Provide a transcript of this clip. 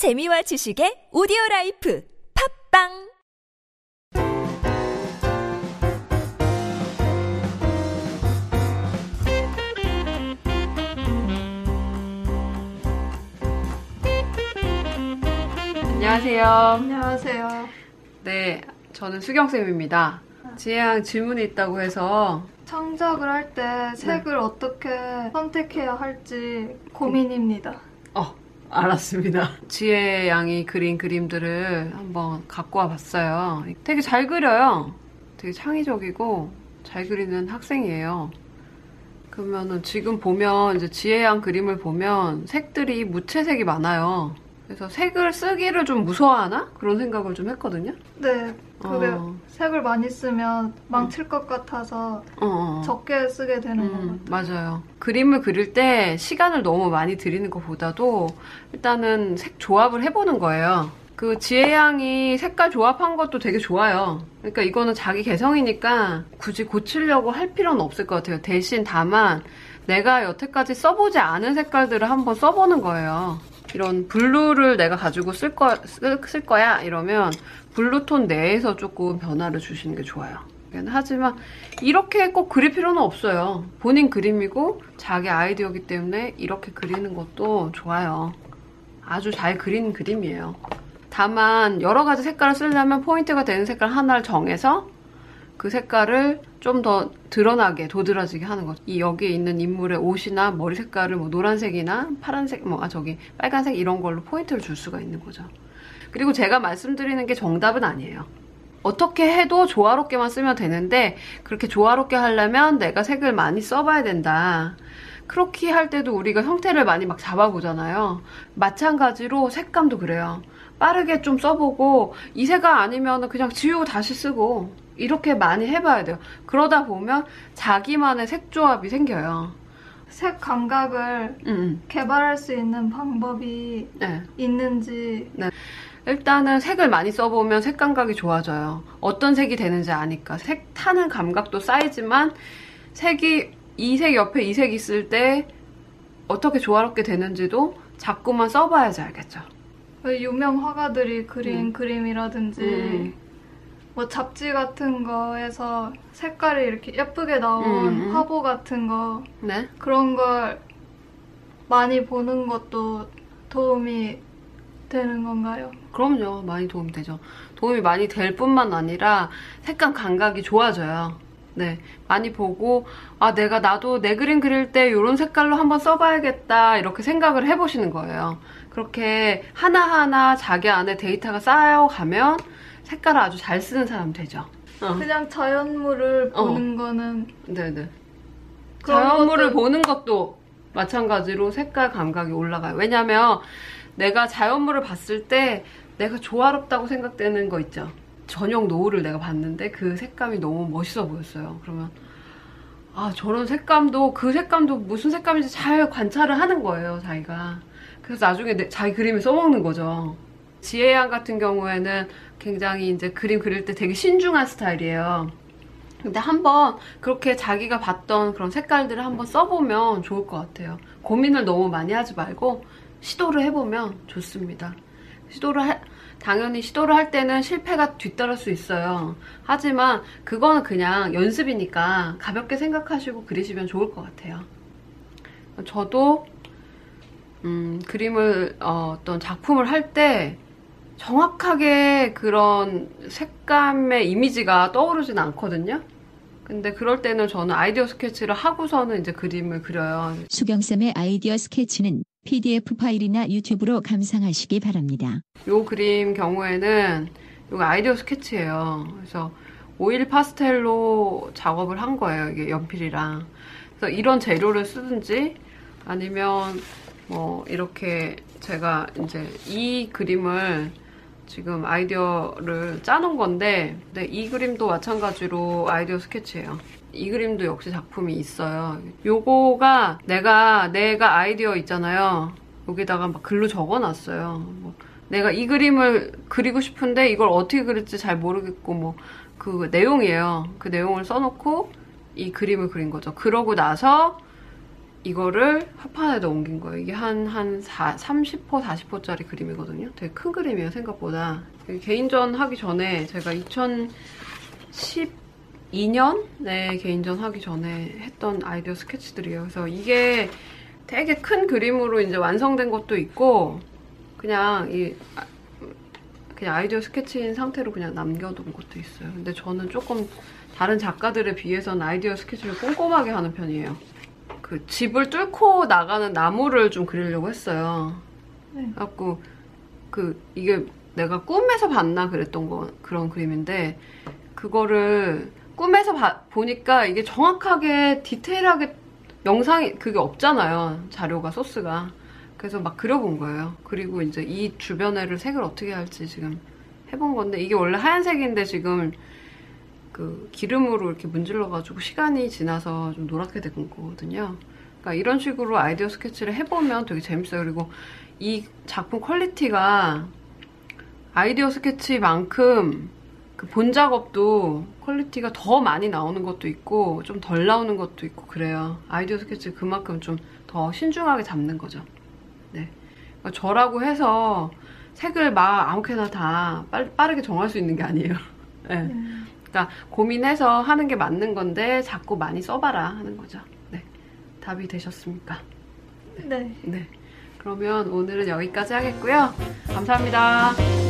재미와 지식의 오디오 라이프 팝빵 안녕하세요. 안녕하세요. 네, 저는 수경쌤입니다. 지혜양 질문이 있다고 해서 창작을 할 때 색을 어떻게 선택해야 할지 고민입니다. 어, 알았습니다. 지혜 양이 그린 그림들을 한번 갖고 와봤어요. 되게 잘 그려요. 되게 창의적이고 잘 그리는 학생이에요. 그러면은 지금 보면 이제 지혜 양 그림을 보면 색들이 무채색이 많아요. 그래서 색을 쓰기를 좀 무서워하나? 그런 생각을 좀 했거든요. 네, 그게 어. 색을 많이 쓰면 망칠 것 같아서 어, 어. 적게 쓰게 되는 것 음, 같아요. 맞아요. 그림을 그릴 때 시간을 너무 많이 들이는 것보다도 일단은 색 조합을 해보는 거예요. 그 지혜양이 색깔 조합한 것도 되게 좋아요. 그러니까 이거는 자기 개성이니까 굳이 고치려고 할 필요는 없을 것 같아요. 대신 다만 내가 여태까지 써보지 않은 색깔들을 한번 써보는 거예요. 이런 블루를 내가 가지고 쓸, 거, 쓸, 쓸 거야 이러면 블루톤 내에서 조금 변화를 주시는 게 좋아요. 하지만 이렇게 꼭 그릴 필요는 없어요. 본인 그림이고 자기 아이디어이기 때문에 이렇게 그리는 것도 좋아요. 아주 잘 그린 그림이에요. 다만 여러 가지 색깔을 쓰려면 포인트가 되는 색깔 하나를 정해서 그 색깔을 좀 더 드러나게 도드라지게 하는 거죠. 이 여기에 있는 인물의 옷이나 머리 색깔을 뭐 노란색이나 파란색, 뭐 아 저기 빨간색 이런 걸로 포인트를 줄 수가 있는 거죠. 그리고 제가 말씀드리는 게 정답은 아니에요. 어떻게 해도 조화롭게만 쓰면 되는데 그렇게 조화롭게 하려면 내가 색을 많이 써봐야 된다. 크로키 할 때도 우리가 형태를 많이 막 잡아보잖아요. 마찬가지로 색감도 그래요. 빠르게 좀 써보고 이 색깔 아니면 그냥 지우고 다시 쓰고 이렇게 많이 해봐야 돼요. 그러다 보면 자기만의 색 조합이 생겨요. 색 감각을 음, 음. 개발할 수 있는 방법이 네. 있는지 일단은 색을 많이 써보면 색 감각이 좋아져요. 어떤 색이 되는지 아니까. 색 타는 감각도 쌓이지만 색이 이 색 옆에 이 색 있을 때 어떻게 조화롭게 되는지도 자꾸만 써봐야지 알겠죠. 유명 화가들이 그린 음. 그림이라든지 음. 뭐 잡지 같은 거에서 색깔이 이렇게 예쁘게 나온 음, 음. 화보 같은 거 네? 그런 걸 많이 보는 것도 도움이 되는 건가요? 그럼요. 많이 도움이 되죠. 도움이 많이 될 뿐만 아니라 색감 감각이 좋아져요. 네. 많이 보고, 아, 내가 나도 내 그림 그릴 때 이런 색깔로 한번 써봐야겠다. 이렇게 생각을 해보시는 거예요. 그렇게 하나하나 자기 안에 데이터가 쌓여가면 색깔을 아주 잘 쓰는 사람 되죠. 어. 그냥 자연물을 어. 보는 거는 네네. 자연물을 것도- 보는 것도 마찬가지로 색깔 감각이 올라가요. 왜냐면 내가 자연물을 봤을 때 내가 조화롭다고 생각되는 거 있죠. 저녁 노을을 내가 봤는데 그 색감이 너무 멋있어 보였어요. 그러면 아 저런 색감도 그 색감도 무슨 색감인지 잘 관찰을 하는 거예요, 자기가. 그래서 나중에 내- 자기 그림을 써먹는 거죠. 지혜양 같은 경우에는 굉장히 이제 그림 그릴 때 되게 신중한 스타일이에요. 근데 한번 그렇게 자기가 봤던 그런 색깔들을 한번 써보면 좋을 것 같아요. 고민을 너무 많이 하지 말고 시도를 해보면 좋습니다. 시도를 할- 당연히 시도를 할 때는 실패가 뒤따를 수 있어요. 하지만 그거는 그냥 연습이니까 가볍게 생각하시고 그리시면 좋을 것 같아요. 저도 음, 그림을 어, 어떤 작품을 할 때 정확하게 그런 색감의 이미지가 떠오르진 않거든요. 근데 그럴 때는 저는 아이디어 스케치를 하고서는 이제 그림을 그려요. 수경쌤의 아이디어 스케치는 PDF 파일이나 유튜브로 감상하시기 바랍니다. 요 그림 경우에는 이거 아이디어 스케치예요. 그래서 오일 파스텔로 작업을 한 거예요. 이게 연필이랑. 그래서 이런 재료를 쓰든지 아니면 뭐 이렇게 제가 이제 이 그림을 지금 아이디어를 짜놓은 건데 근데 이 그림도 마찬가지로 아이디어 스케치예요. 이 그림도 역시 작품이 있어요. 요거가 내가 내가 아이디어 있잖아요. 여기다가 막 글로 적어놨어요. 뭐 내가 이 그림을 그리고 싶은데 이걸 어떻게 그릴지 잘 모르겠고 뭐 그 내용이에요. 그 내용을 써놓고 이 그림을 그린 거죠. 그러고 나서 이거를 화판에다 옮긴 거예요. 이게 한, 한 4, 30호, 40호짜리 그림이거든요. 되게 큰 그림이에요, 생각보다. 개인전 하기 전에 제가 2012년에 개인전 하기 전에 했던 아이디어 스케치들이에요. 그래서 이게 되게 큰 그림으로 이제 완성된 것도 있고, 그냥 이, 아, 그냥 아이디어 스케치인 상태로 그냥 남겨둔 것도 있어요. 근데 저는 조금 다른 작가들에 비해서는 아이디어 스케치를 꼼꼼하게 하는 편이에요. 그 집을 뚫고 나가는 나무를 좀 그리려고 했어요. 네. 그래갖고 그 이게 내가 꿈에서 봤나 그랬던 거 그런 그림인데 그거를 꿈에서 봐- 보니까 이게 정확하게 디테일하게 영상이 그게 없잖아요 자료가 소스가 그래서 막 그려본 거예요 그리고 이제 이 주변에를 색을 어떻게 할지 지금 해본 건데 이게 원래 하얀색인데 지금 그 기름으로 이렇게 문질러가지고 시간이 지나서 좀 노랗게 된 거거든요. 그러니까 이런 식으로 아이디어 스케치를 해보면 되게 재밌어요. 그리고 이 작품 퀄리티가 아이디어 스케치만큼 그 본 작업도 퀄리티가 더 많이 나오는 것도 있고 좀 덜 나오는 것도 있고 그래요. 아이디어 스케치 그만큼 좀 더 신중하게 잡는 거죠. 네. 그러니까 저라고 해서 색을 막 아무렇게나 다 빨- 빠르게 정할 수 있는 게 아니에요. 네. 그러니까 고민해서 하는 게 맞는 건데 자꾸 많이 써봐라 하는 거죠. 네. 답이 되셨습니까? 네. 네. 그러면 오늘은 여기까지 하겠고요. 감사합니다.